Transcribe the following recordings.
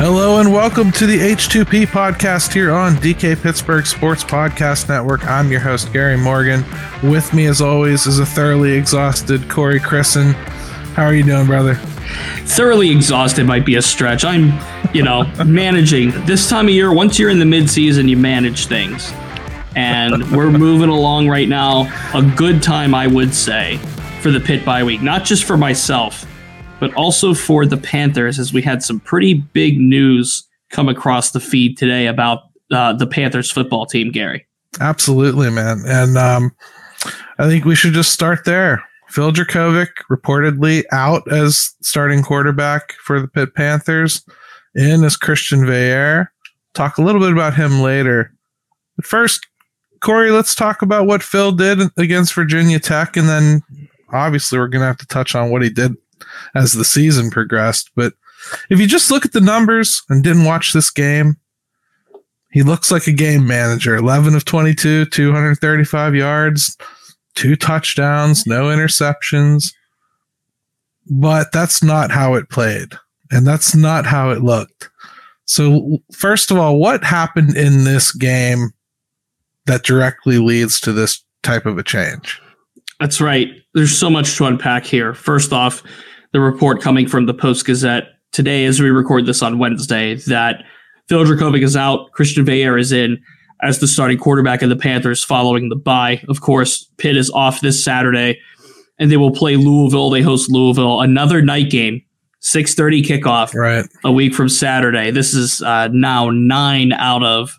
Hello and welcome to the H2P podcast here on DK Pittsburgh Sports Podcast Network. I'm your host, Gary Morgan. With me, as always, is a thoroughly exhausted Corey Crisan. How are you doing, brother? Thoroughly exhausted might be a stretch. I'm, you know, managing this time of year. Once you're in the midseason, you manage things. And we're moving along right now. A good time, I would say, for the Pitt bye week. Not just for myself, but also for the Panthers, as we had some pretty big news come across the feed today about uh, the Panthers football team, Gary. Absolutely, man. And um, I think we should just start there. Phil Jurkovec reportedly out as starting quarterback for the Pitt Panthers, in as Christian Veilleux. Talk a little bit about him later. But first, Corey, let's talk about what Phil did against Virginia Tech, and then obviously we're going to have to touch on what he did as the season progressed. But if you just look at the numbers and didn't watch this game, he looks like a game manager 11 of 22, 235 yards, two touchdowns, no interceptions. But that's not how it played. And that's not how it looked. So, first of all, what happened in this game that directly leads to this type of a change? That's right. There's so much to unpack here. First off, the report coming from the Post Gazette today, as we record this on Wednesday, that Phil Jurkovec is out, Christian Veilleux is in as the starting quarterback of the Panthers following the bye. Of course, Pitt is off this Saturday, and they will play Louisville. They host Louisville, another night game, six thirty kickoff, right? A week from Saturday. This is uh, now nine out of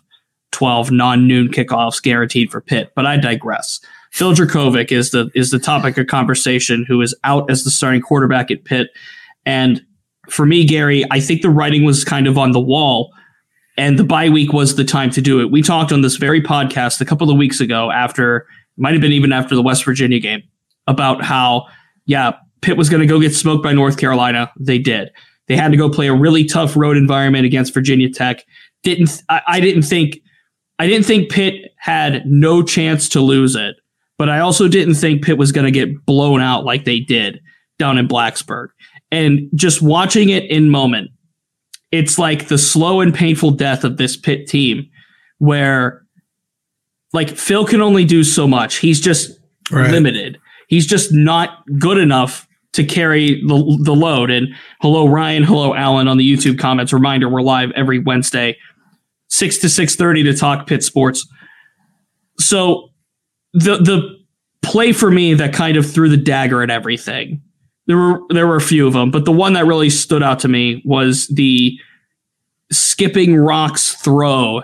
twelve non noon kickoffs guaranteed for Pitt. But I digress. Phil Jurkovec is the is the topic of conversation, who is out as the starting quarterback at Pitt. And for me, Gary, I think the writing was kind of on the wall, and the bye week was the time to do it. We talked on this very podcast a couple of weeks ago, after might have been even after the West Virginia game, about how yeah, Pitt was going to go get smoked by North Carolina. They did. They had to go play a really tough road environment against Virginia Tech. Didn't I, I didn't think I didn't think Pitt had no chance to lose it but I also didn't think Pitt was going to get blown out like they did down in Blacksburg. And just watching it in moment, it's like the slow and painful death of this Pitt team where like Phil can only do so much. He's just right. limited. He's just not good enough to carry the, the load. And hello, Ryan. Hello, Alan on the YouTube comments. Reminder, we're live every Wednesday, 6 to 6.30 to talk Pitt sports. So the the play for me that kind of threw the dagger at everything. There were there were a few of them, but the one that really stood out to me was the skipping rocks throw.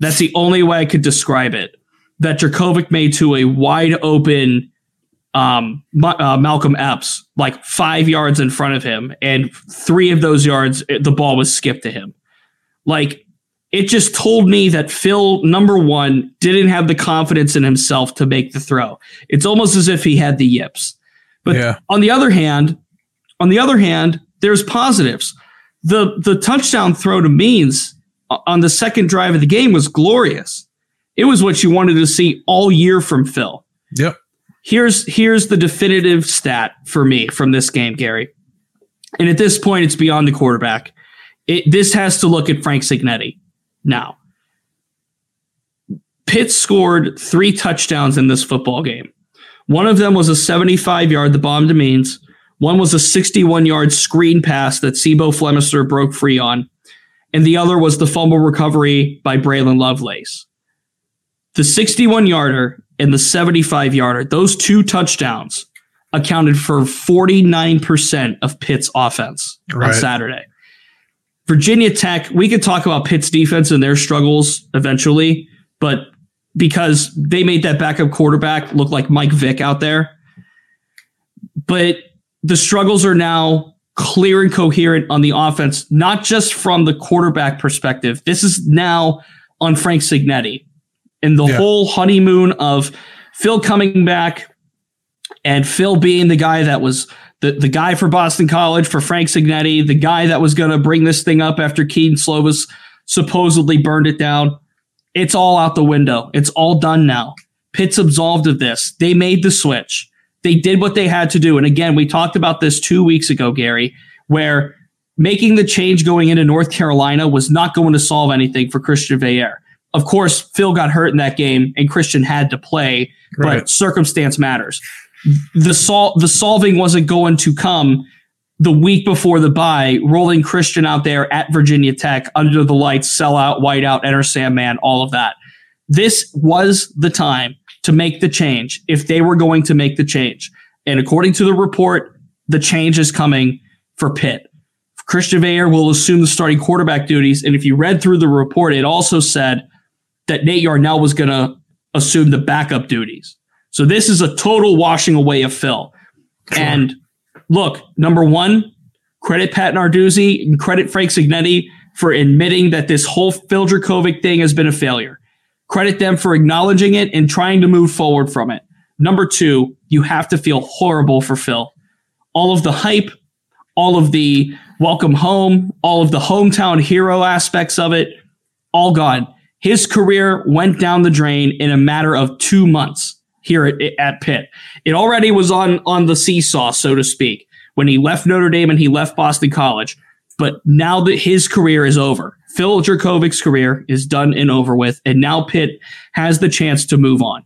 That's the only way I could describe it. That Jurkovec made to a wide open um, uh, Malcolm Epps, like five yards in front of him, and three of those yards, the ball was skipped to him. Like it just told me that Phil, number one, didn't have the confidence in himself to make the throw. It's almost as if he had the yips. But Yeah. on the other hand, on the other hand, there's positives. The the touchdown throw to Means on the second drive of the game was glorious. It was what you wanted to see all year from Phil. Yep. Here's here's the definitive stat for me from this game, Gary. And at this point, it's beyond the quarterback. It, this has to look at Frank Cignetti now. Pitt scored three touchdowns in this football game. One of them was a 75 yard, the bomb to Means. One was a 61 yard screen pass that C'Bo Flemister broke free on. And the other was the fumble recovery by Braylon Lovelace. The 61 yarder and the 75 yarder, those two touchdowns accounted for 49% of Pitt's offense on Saturday. Virginia Tech, we could talk about Pitt's defense and their struggles eventually, but because they made that backup quarterback look like Mike Vick out there. But the struggles are now clear and coherent on the offense, not just from the quarterback perspective. This is now on Frank Cignetti and the Yeah. whole honeymoon of Phil coming back and Phil being the guy that was the, the guy for Boston College for Frank Cignetti, the guy that was going to bring this thing up after Kedon Slovis supposedly burned it down. It's all out the window. It's all done now. Pitt's absolved of this. They made the switch. They did what they had to do. And again, we talked about this two weeks ago, Gary, where making the change going into North Carolina was not going to solve anything for Christian Veilleux. Of course, Phil got hurt in that game and Christian had to play, Right. but circumstance matters. The sol- the solving wasn't going to come the week before the bye, rolling Christian out there at Virginia Tech under the lights, sell out, white out, enter Sandman, all of that. This was the time to make the change if they were going to make the change. And according to the report, the change is coming for Pitt. Christian Veilleux will assume the starting quarterback duties. And if you read through the report, it also said that Nate Yarnell was going to assume the backup duties. So this is a total washing away of Phil. And look, number one, credit Pat Narduzzi and credit Frank Cignetti for admitting that this whole Phil Jurkovec thing has been a failure. Credit them for acknowledging it and trying to move forward from it. Number two, you have to feel horrible for Phil. All of the hype, all of the welcome home, all of the hometown hero aspects of it, all gone. His career went down the drain in a matter of two months here at, at Pitt. It already was on on the seesaw, so to speak, when he left Notre Dame and he left Boston College. But now that his career is over, Phil Jurkovec's career is done and over with, and now Pitt has the chance to move on.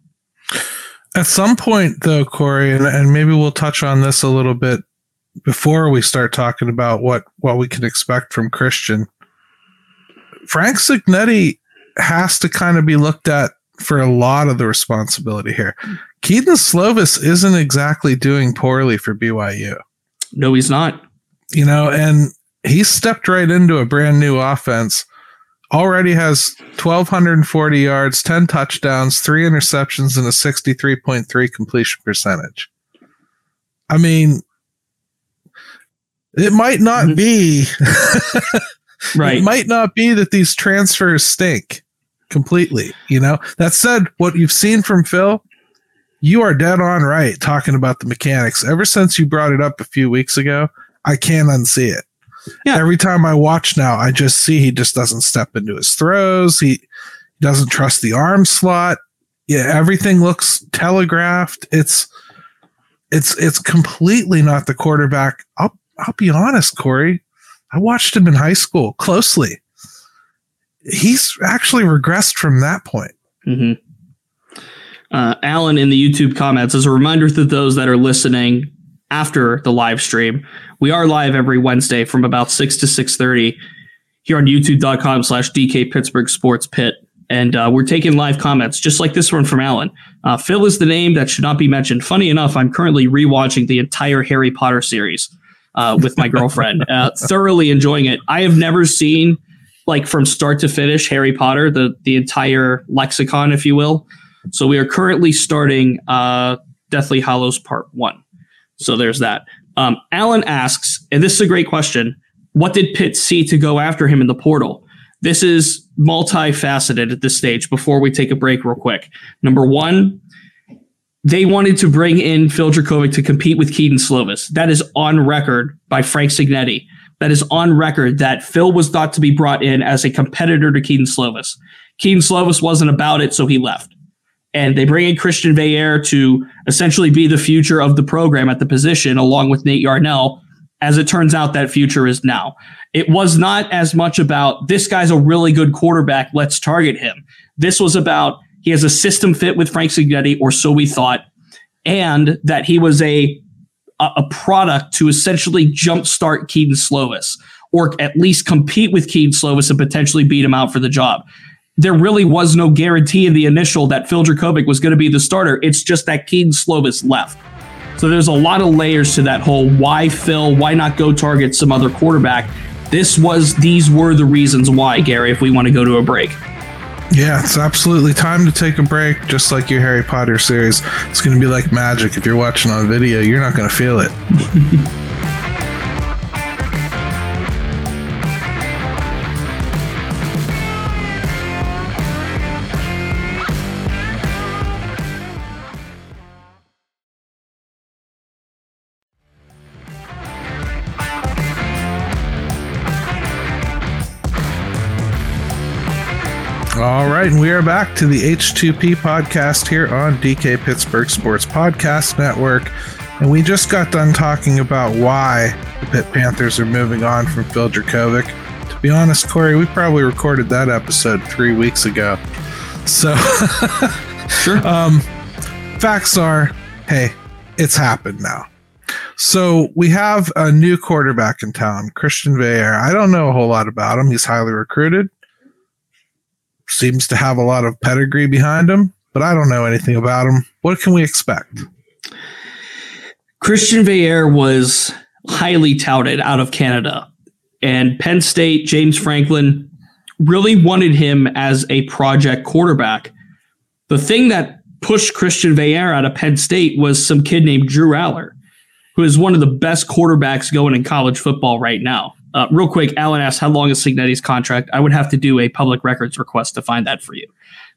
At some point, though, Corey, and, and maybe we'll touch on this a little bit before we start talking about what, what we can expect from Christian. Frank Cignetti has to kind of be looked at for a lot of the responsibility here. Kedon Slovis isn't exactly doing poorly for BYU, No, he's not. you know, and he stepped right into a brand new offense. Already has 1,240 yards, 10 touchdowns, three interceptions, and a 63.3 completion percentage. I mean, it might not Mhm. be Right. it might not be that these transfers stink completely. You know, that said, what you've seen from Phil, you are dead on right talking about the mechanics. Ever since you brought it up a few weeks ago, I can't unsee it. Yeah. Every time I watch now, I just see he just doesn't step into his throws. He doesn't trust the arm slot. Yeah, everything looks telegraphed. It's it's it's completely not the quarterback. I'll I'll be honest, Corey. I watched him in high school closely. He's actually regressed from that point. hmm Uh, Alan in the YouTube comments, as a reminder to those that are listening after the live stream, we are live every Wednesday from about 6 to 6.30 here on youtube.com slash DK Pittsburgh Sports Pit. And uh, we're taking live comments, just like this one from Alan. Uh, Phil is the name that should not be mentioned. Funny enough, I'm currently rewatching the entire Harry Potter series uh, with my girlfriend, uh, thoroughly enjoying it. I have never seen, like, from start to finish, Harry Potter, the, the entire lexicon, if you will. So we are currently starting uh, Deathly Hallows Part 1. So there's that. Um, Alan asks, and this is a great question what did Pitt see to go after him in the portal? This is multifaceted at this stage before we take a break, real quick. Number one, they wanted to bring in Phil Jurkovec to compete with Kedon Slovis. That is on record by Frank Cignetti. That is on record that Phil was thought to be brought in as a competitor to Kedon Slovis. Kedon Slovis wasn't about it, so he left. And they bring in Christian Veilleux to essentially be the future of the program at the position, along with Nate Yarnell. As it turns out, that future is now. It was not as much about this guy's a really good quarterback, let's target him. This was about he has a system fit with Frank Cignetti, or so we thought, and that he was a a product to essentially jumpstart Kedon Slovis, or at least compete with Kedon Slovis and potentially beat him out for the job. There really was no guarantee in the initial that Phil Jurkovec was going to be the starter. It's just that Kedon Slovis left. So there's a lot of layers to that whole why Phil, why not go target some other quarterback. This was these were the reasons why, Gary, if we want to go to a break. Yeah, it's absolutely time to take a break, just like your Harry Potter series. It's going to be like magic. If you're watching on video, you're not going to feel it. are back to the H2P podcast here on DK Pittsburgh Sports Podcast Network. And we just got done talking about why the Pitt Panthers are moving on from Phil Jurkovec. To be honest, Corey, we probably recorded that episode three weeks ago. So, sure. Um, facts are hey, it's happened now. So we have a new quarterback in town, Christian Veilleux. I don't know a whole lot about him. He's highly recruited seems to have a lot of pedigree behind him, but I don't know anything about him. What can we expect? Christian Veilleux was highly touted out of Canada, and Penn State, James Franklin really wanted him as a project quarterback. The thing that pushed Christian Veilleux out of Penn State was some kid named Drew Allar, who is one of the best quarterbacks going in college football right now. Uh, real quick, Alan asked how long is Cignetti's contract. I would have to do a public records request to find that for you.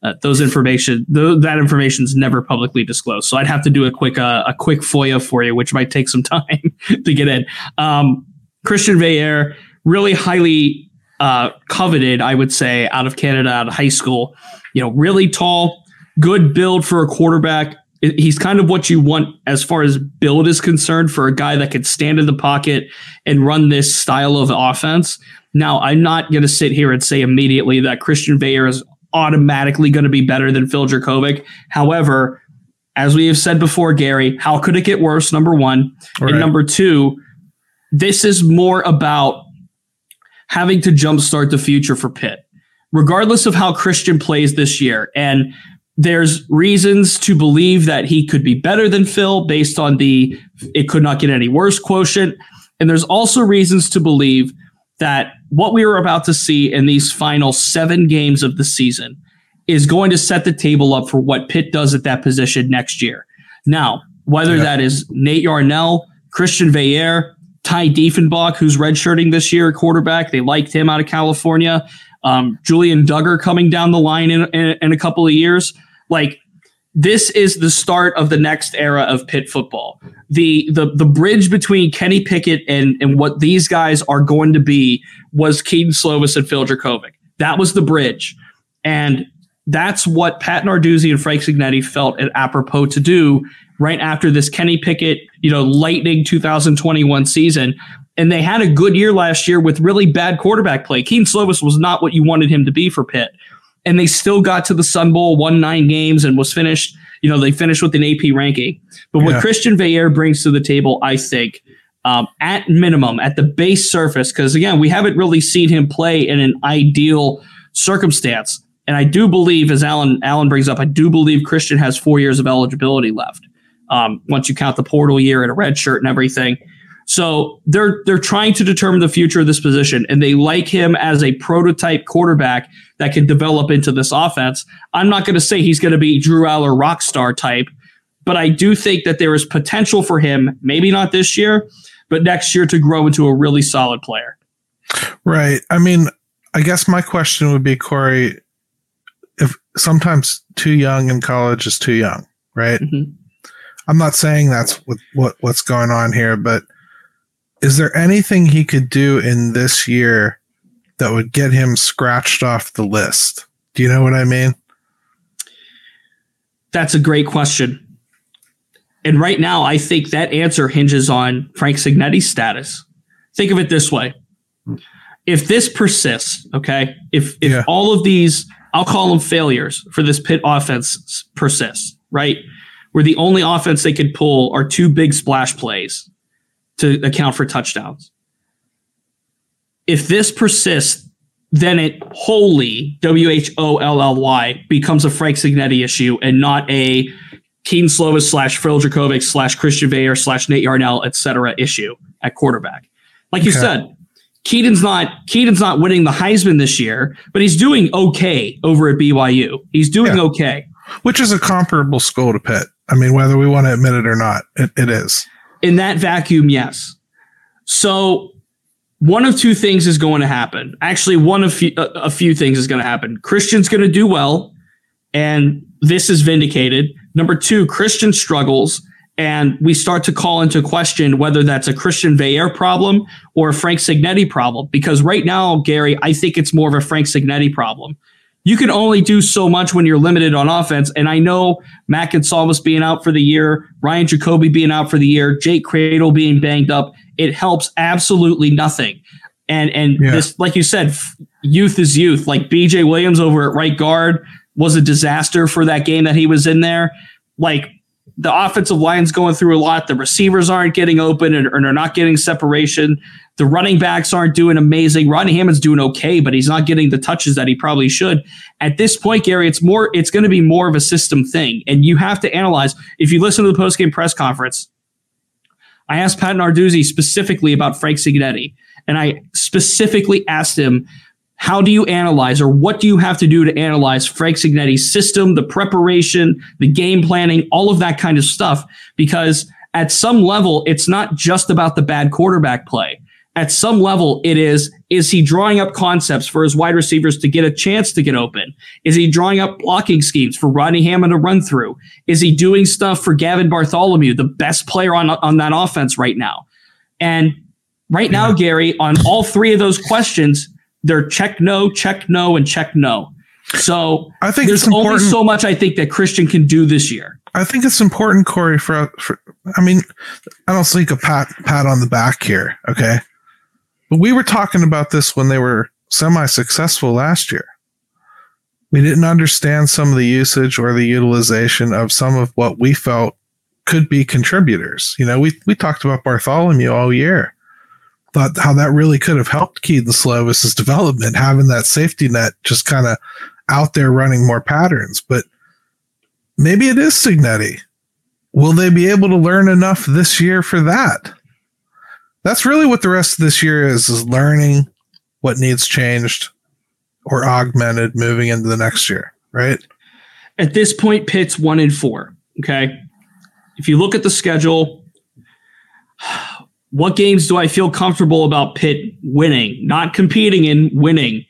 Uh, those information, th- that information is never publicly disclosed. So I'd have to do a quick uh, a quick FOIA for you, which might take some time to get in. Um, Christian Veilleux, really highly uh, coveted, I would say, out of Canada, out of high school. You know, really tall, good build for a quarterback he's kind of what you want as far as build is concerned for a guy that could stand in the pocket and run this style of offense. Now, I'm not going to sit here and say immediately that Christian Veilleux is automatically going to be better than Phil Jurkovec. However, as we have said before, Gary, how could it get worse? Number one. Right. And number two, this is more about having to jumpstart the future for Pitt. Regardless of how Christian plays this year, and there's reasons to believe that he could be better than Phil based on the it could not get any worse quotient. And there's also reasons to believe that what we are about to see in these final seven games of the season is going to set the table up for what Pitt does at that position next year. Now, whether yeah. that is Nate Yarnell, Christian Veilleux, Ty Diefenbach, who's redshirting this year, quarterback, they liked him out of California. Um, Julian Duggar coming down the line in, in, in a couple of years. Like this is the start of the next era of Pitt football. The the the bridge between Kenny Pickett and and what these guys are going to be was Kedon Slovis and Phil Jurkovec. That was the bridge, and that's what Pat Narduzzi and Frank Cignetti felt it apropos to do right after this Kenny Pickett, you know, lightning 2021 season. And they had a good year last year with really bad quarterback play. Kedon Slovis was not what you wanted him to be for Pitt and they still got to the Sun Bowl, won nine games, and was finished. You know, they finished with an AP ranking. But what yeah. Christian Veilleux brings to the table, I think, um, at minimum, at the base surface, because again, we haven't really seen him play in an ideal circumstance. And I do believe, as Alan Alan brings up, I do believe Christian has four years of eligibility left. Um, once you count the portal year and a red shirt and everything. So they're they're trying to determine the future of this position, and they like him as a prototype quarterback that can develop into this offense. I'm not going to say he's going to be Drew Allar rock star type, but I do think that there is potential for him. Maybe not this year, but next year to grow into a really solid player. Right. I mean, I guess my question would be, Corey, if sometimes too young in college is too young, right? Mhm. I'm not saying that's what, what what's going on here, but is there anything he could do in this year that would get him scratched off the list? Do you know what I mean? That's a great question. And right now, I think that answer hinges on Frank Cignetti's status. Think of it this way. If this persists, okay, if, if Yeah. all of these, I'll call them failures for this Pitt offense persists, right? Where the only offense they could pull are two big splash plays to account for touchdowns. If this persists, then it wholly W H O L L Y becomes a Frank Cignetti issue and not a Kedon Slovis slash Phil Jurkovec slash Christian Veilleux slash Nate Yarnell, et cetera, issue at quarterback. Like you Okay. said, Kedon's not Kedon's not winning the Heisman this year, but he's doing okay over at BYU. He's doing Yeah. okay. Which is a comparable school to Pitt. I mean, whether we want to admit it or not, it, it is. In that vacuum, yes. So one of two things is going to happen. Actually, one of few, a, a few things is going to happen. Christian's going to do well, and this is vindicated. Number two, Christian struggles, and we start to call into question whether that's a Christian Veilleux problem or a Frank Cignetti problem. Because right now, Gary, I think it's more of a Frank Cignetti problem. You can only do so much when you're limited on offense. And I know Matt Goncalves being out for the year, Ryan Jacoby being out for the year, Jake Kradel being banged up, it helps absolutely nothing. And and Yeah. this, like you said, youth is youth. Like BJ Williams over at right guard was a disaster for that game that he was in there. Like the offensive line's going through a lot. The receivers aren't getting open and, and are not getting separation. The running backs aren't doing amazing. Rodney Hammond's doing okay, but he's not getting the touches that he probably should. At this point, Gary, it's more it's going to be more of a system thing. And you have to analyze. If you listen to the postgame press conference, I asked Pat Narduzzi specifically about Frank Cignetti, and I specifically asked him, how do you analyze or what do you have to do to analyze Frank Cignetti's system, the preparation, the game planning, all of that kind of stuff? Because at some level, it's not just about the bad quarterback play. At some level, it is, is he drawing up concepts for his wide receivers to get a chance to get open? Is he drawing up blocking schemes for Rodney Hammond to run through? Is he doing stuff for Gavin Bartholomew, the best player on, on that offense right now? And right now, Gary, on all three of those questions, they're check no, check no, and check no. So I think there's only important. so much I think that Christian can do this year. I think it's important, Corey. For, for I mean, I don't seek a pat pat on the back here, okay? But we were talking about this when they were semi-successful last year. We didn't understand some of the usage or the utilization of some of what we felt could be contributors. You know, we we talked about Bartholomew all year. Thought how that really could have helped Kedon Slovis's development, having that safety net just kind of out there running more patterns. But maybe it is Cignetti. Will they be able to learn enough this year for that? That's really what the rest of this year is, is learning what needs changed or augmented moving into the next year, right? At this point, Pitt's one in four. Okay. If you look at the schedule, what games do I feel comfortable about Pitt winning? Not competing in winning.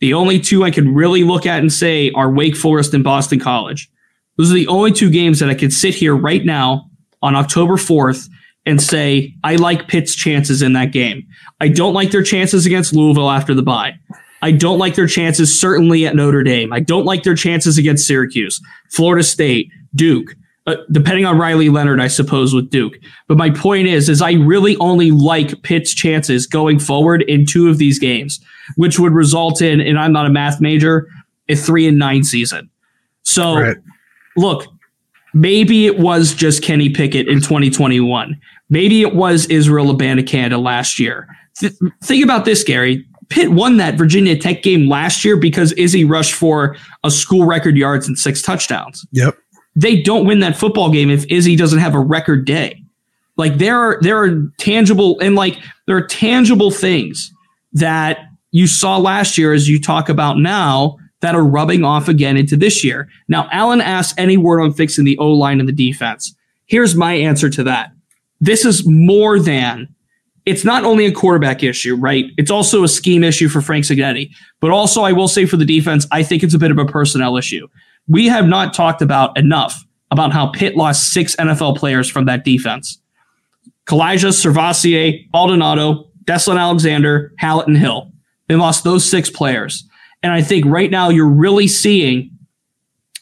The only two I can really look at and say are Wake Forest and Boston College. Those are the only two games that I could sit here right now on October 4th and say, I like Pitt's chances in that game. I don't like their chances against Louisville after the bye. I don't like their chances certainly at Notre Dame. I don't like their chances against Syracuse, Florida State, Duke. Uh, depending on Riley Leonard, I suppose with Duke. But my point is, is I really only like Pitt's chances going forward in two of these games, which would result in, and I'm not a math major, a three and nine season. So Right. look, maybe it was just Kenny Pickett in 2021. Maybe it was Israel Abanikanda last year. Th- think about this, Gary. Pitt won that Virginia Tech game last year because Izzy rushed for a school record yards and six touchdowns. Yep. They don't win that football game if Izzy doesn't have a record day. Like there are there are tangible and like there are tangible things that you saw last year as you talk about now that are rubbing off again into this year. Now, Alan asked any word on fixing the O line and the defense. Here's my answer to that. This is more than it's not only a quarterback issue, right? It's also a scheme issue for Frank Cignetti. But also, I will say for the defense, I think it's a bit of a personnel issue. We have not talked about enough about how Pitt lost six NFL players from that defense. Calijah, SirVocea, Baldonado, Deslin Alexander, Hallett, and Hill. They lost those six players. And I think right now you're really seeing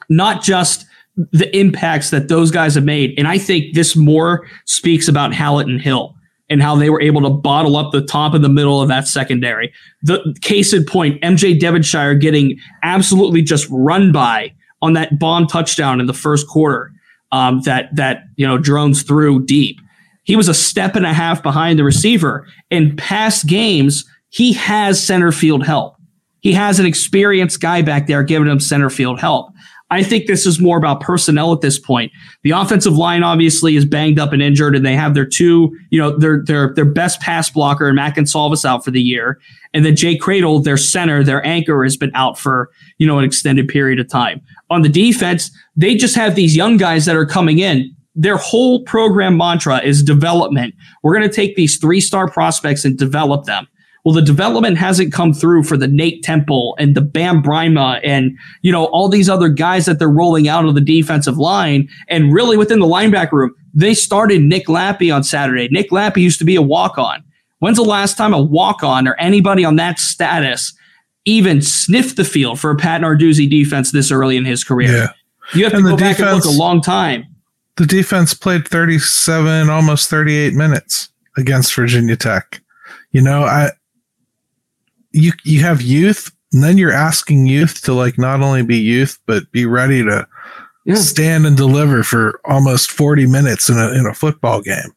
not just the impacts that those guys have made. And I think this more speaks about Hallett and Hill and how they were able to bottle up the top and the middle of that secondary. The case in point, MJ Devonshire getting absolutely just run by on that bomb touchdown in the first quarter um, that that you know drones through deep. He was a step and a half behind the receiver. In past games, he has center field help. He has an experienced guy back there giving him center field help. I think this is more about personnel at this point. The offensive line obviously is banged up and injured, and they have their two, you know, their their their best pass blocker and Matt Goncalves out for the year, and then Jay Kradel, their center, their anchor, has been out for you know an extended period of time. On the defense, they just have these young guys that are coming in. Their whole program mantra is development. We're going to take these three star prospects and develop them. Well, the development hasn't come through for the Nate Temple and the Bam Brima and, you know, all these other guys that they're rolling out of the defensive line. And really within the linebacker room, they started Nick Lapi on Saturday. Nick Lapi used to be a walk on. When's the last time a walk on or anybody on that status even sniffed the field for a Pat Narduzzi defense this early in his career? Yeah. You have to go back defense, and look a long time. The defense played 37, almost 38 minutes against Virginia Tech. You know, I you you have youth, and then you're asking youth to like not only be youth but be ready to yeah. stand and deliver for almost 40 minutes in a in a football game.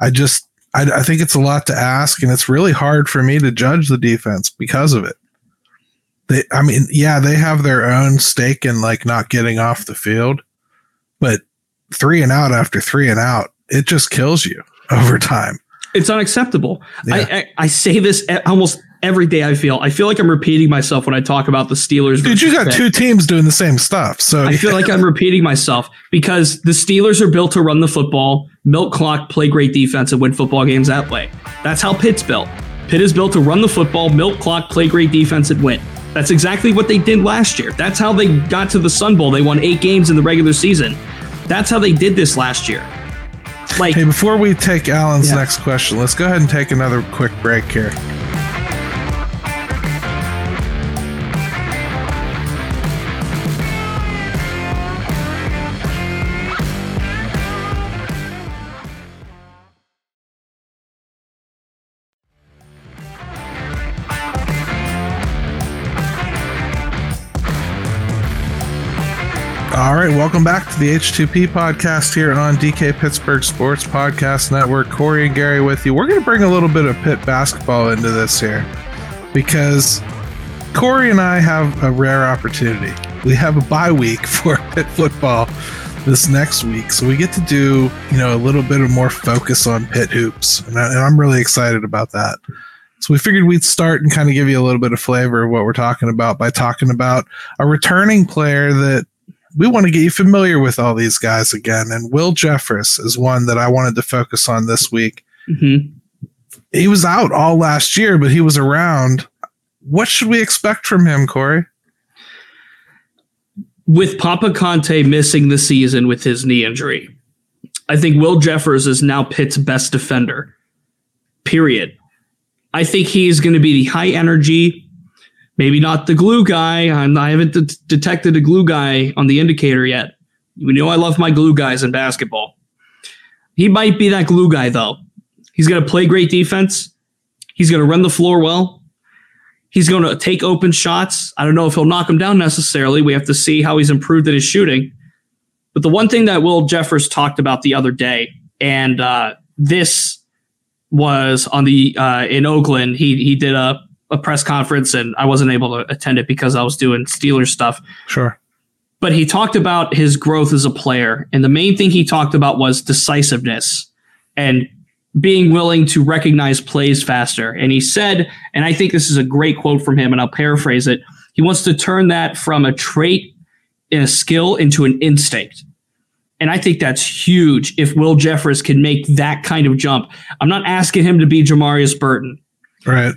I just I, I think it's a lot to ask, and it's really hard for me to judge the defense because of it. They, I mean, yeah, they have their own stake in like not getting off the field, but three and out after three and out, it just kills you over time. It's unacceptable. Yeah. I, I, I say this almost every day I feel. I feel like I'm repeating myself when I talk about the Steelers. Dude, you got Pitt. two teams doing the same stuff. So I feel like I'm repeating myself because the Steelers are built to run the football, milk clock, play great defense, and win football games that way. That's how Pitt's built. Pitt is built to run the football, milk clock, play great defense, and win. That's exactly what they did last year. That's how they got to the Sun Bowl. They won eight games in the regular season. That's how they did this last year. Like, hey, before we take Alan's yeah. next question, let's go ahead and take another quick break here. All right, welcome back to the H2P podcast here on DK Pittsburgh Sports Podcast Network. Corey and Gary with you. We're going to bring a little bit of Pitt basketball into this here because Corey and I have a rare opportunity. We have a bye week for Pitt football this next week, so we get to do you know a little bit of more focus on Pitt hoops, and, I, am really excited about that. So we figured we'd start and kind of give you a little bit of flavor of what we're talking about by talking about a returning player that we want to get you familiar with all these guys again. And Will Jeffress is one that I wanted to focus on this week. Mm-hmm. He was out all last year, but he was around. What should we expect from him, Corey? With Papa Conte missing the season with his knee injury, I think Will Jeffress is now Pitt's best defender. Period. I think he's going to be the high energy, maybe not the glue guy. I'm, I haven't de- detected a glue guy on the indicator yet. You know I love my glue guys in basketball. He might be that glue guy though. He's going to play great defense. He's going to run the floor well. He's going to take open shots. I don't know if he'll knock them down necessarily. We have to see how he's improved at his shooting. But the one thing that Will Jeffress talked about the other day, and uh, this was on the uh, in Oakland. He he did a a press conference and I wasn't able to attend it because I was doing Steelers stuff. Sure. But he talked about his growth as a player. And the main thing he talked about was decisiveness and being willing to recognize plays faster. And he said, and I think this is a great quote from him, and I'll paraphrase it. He wants to turn that from a trait and a skill into an instinct. And I think that's huge if Will Jeffress can make that kind of jump. I'm not asking him to be Jamarius Burton. Right.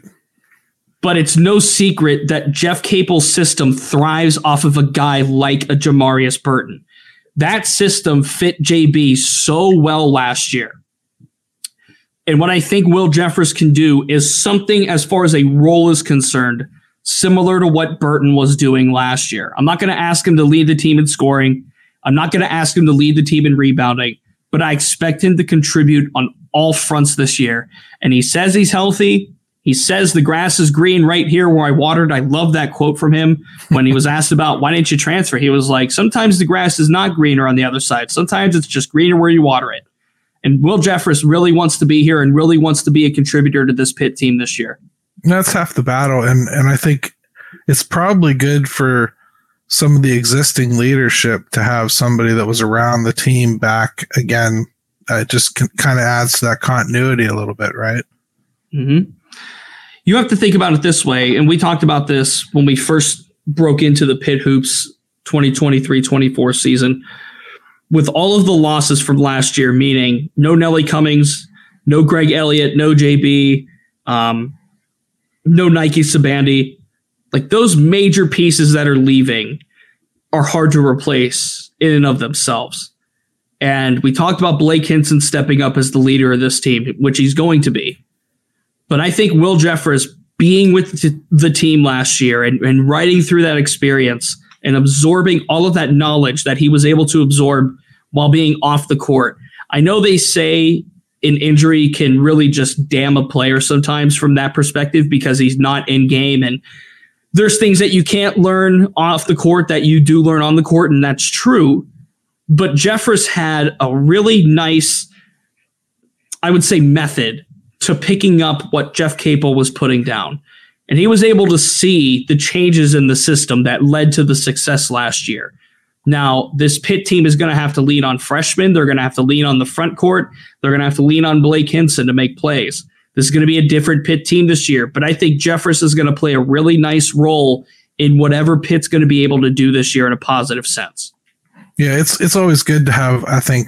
But it's no secret that Jeff Capel's system thrives off of a guy like a Jamarius Burton. That system fit JB so well last year. And what I think Will Jeffress can do is something as far as a role is concerned, similar to what Burton was doing last year. I'm not going to ask him to lead the team in scoring. I'm not going to ask him to lead the team in rebounding, but I expect him to contribute on all fronts this year. And he says he's healthy. He says the grass is green right here where I watered. I love that quote from him when he was asked about why didn't you transfer? He was like, sometimes the grass is not greener on the other side. Sometimes it's just greener where you water it. And Will Jeffress really wants to be here and really wants to be a contributor to this Pitt team this year. That's half the battle. And and I think it's probably good for some of the existing leadership to have somebody that was around the team back again. Uh, it just kind of adds to that continuity a little bit, right? Mm-hmm. You have to think about it this way, and we talked about this when we first broke into the Pitt Hoops 2023-24 season. With all of the losses from last year, meaning no Nelly Cummings, no Greg Elliott, no JB, um, no Nike Sibande, like those major pieces that are leaving are hard to replace in and of themselves. And we talked about Blake Hinson stepping up as the leader of this team, which he's going to be. But I think Will Jeffress being with the team last year and, and riding through that experience and absorbing all of that knowledge that he was able to absorb while being off the court. I know they say an injury can really just damn a player sometimes from that perspective because he's not in game and there's things that you can't learn off the court that you do learn on the court and that's true but Jeffress had a really nice I would say method to picking up what Jeff Capel was putting down and he was able to see the changes in the system that led to the success last year now, this Pitt team is going to have to lean on freshmen. They're going to have to lean on the front court. They're going to have to lean on Blake Hinson to make plays. This is going to be a different Pitt team this year, but I think Jeffress is going to play a really nice role in whatever Pitt's going to be able to do this year in a positive sense. Yeah, it's it's always good to have. I think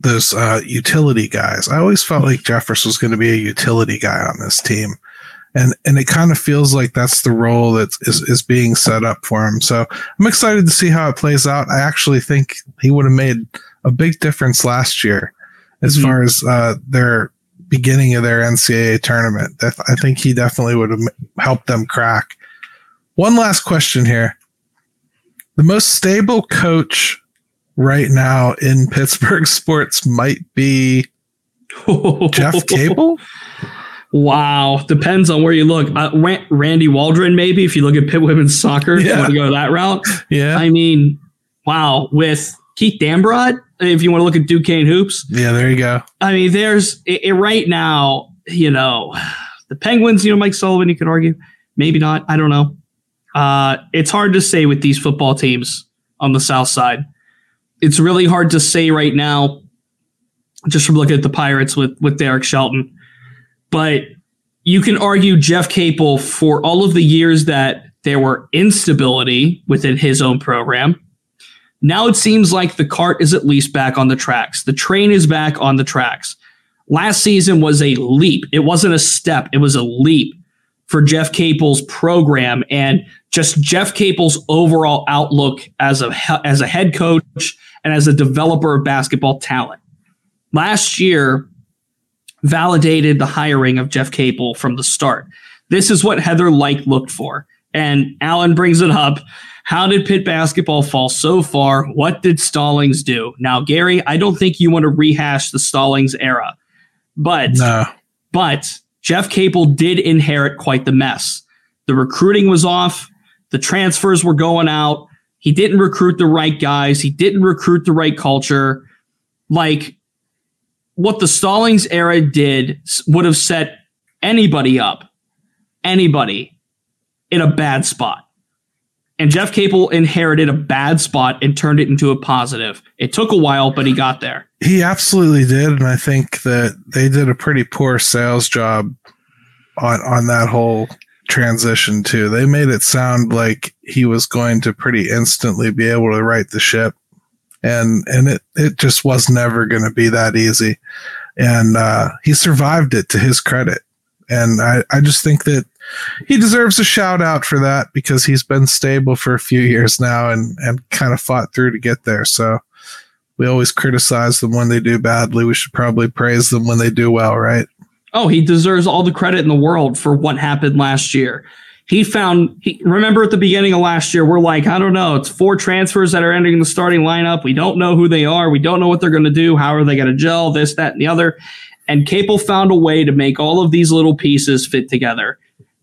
those uh, utility guys. I always felt like Jeffress was going to be a utility guy on this team and and it kind of feels like that's the role that is is being set up for him. So I'm excited to see how it plays out. I actually think he would have made a big difference last year as mm-hmm. far as uh, their beginning of their NCAA tournament. I think he definitely would have helped them crack. One last question here: the most stable coach right now in Pittsburgh sports might be Jeff Capel. Wow, depends on where you look. Uh, Randy Waldrum, maybe if you look at Pitt women's soccer, yeah. you want to go that route. Yeah, I mean, wow, with Keith Dambrot, if you want to look at Duquesne hoops. Yeah, there you go. I mean, there's it, it, right now. You know, the Penguins. You know, Mike Sullivan. You could argue, maybe not. I don't know. Uh, it's hard to say with these football teams on the South Side. It's really hard to say right now, just from looking at the Pirates with with Derek Shelton but you can argue Jeff Capel for all of the years that there were instability within his own program. Now it seems like the cart is at least back on the tracks. The train is back on the tracks. Last season was a leap. It wasn't a step, it was a leap for Jeff Capel's program and just Jeff Capel's overall outlook as a as a head coach and as a developer of basketball talent. Last year, validated the hiring of Jeff Capel from the start. This is what Heather Lyke looked for. And Alan brings it up. How did Pitt basketball fall so far? What did Stallings do? Now, Gary, I don't think you want to rehash the Stallings era, but no. but Jeff Capel did inherit quite the mess. The recruiting was off. The transfers were going out. He didn't recruit the right guys. He didn't recruit the right culture. Like what the Stallings era did would have set anybody up, anybody in a bad spot. And Jeff Capel inherited a bad spot and turned it into a positive. It took a while, but he got there. He absolutely did. And I think that they did a pretty poor sales job on, on that whole transition, too. They made it sound like he was going to pretty instantly be able to right the ship. and and it it just was never going to be that easy, and uh, he survived it to his credit, and I I just think that he deserves a shout out for that because he's been stable for a few years now and and kind of fought through to get there. So we always criticize them when they do badly. We should probably praise them when they do well, right? Oh, he deserves all the credit in the world for what happened last year. He found, he, remember at the beginning of last year, we're like, I don't know, it's four transfers that are entering the starting lineup. We don't know who they are. We don't know what they're going to do. How are they going to gel? This, that, and the other. And Capel found a way to make all of these little pieces fit together.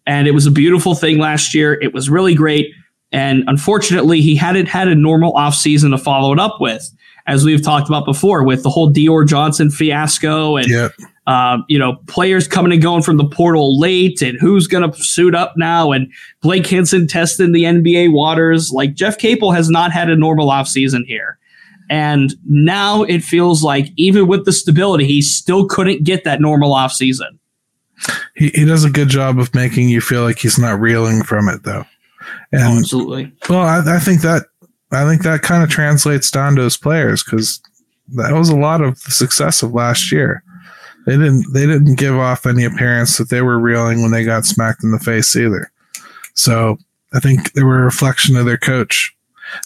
And it was a beautiful thing last year. It was really great. And unfortunately, he hadn't had a normal offseason to follow it up with, as we've talked about before, with the whole Dior Johnson fiasco and Yep. Um, you know, players coming and going from the portal late and who's going to suit up now and Blake Hinson testing the NBA waters. Like Jeff Capel has not had a normal offseason here. And now it feels like even with the stability, he still couldn't get that normal offseason. He he does a good job of making you feel like he's not reeling from it though. And Absolutely. well, I, I think that I think that kind of translates down to his players because that was a lot of the success of last year. They didn't they didn't give off any appearance that they were reeling when they got smacked in the face either. So I think they were a reflection of their coach.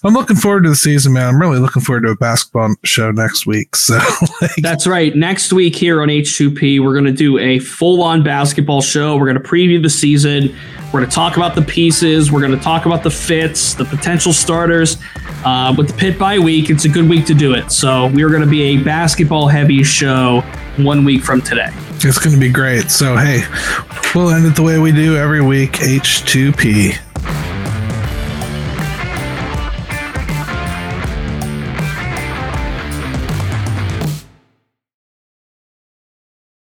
I'm looking forward to the season, man. I'm really looking forward to a basketball show next week. So like, That's right. Next week here on H2P, we're going to do a full on basketball show. We're going to preview the season. We're going to talk about the pieces. We're going to talk about the fits, the potential starters. Uh, with the Pitt bye week, it's a good week to do it. So we're going to be a basketball heavy show one week from today. it's going to be great. So hey, we'll end it the way we do every week. H2P.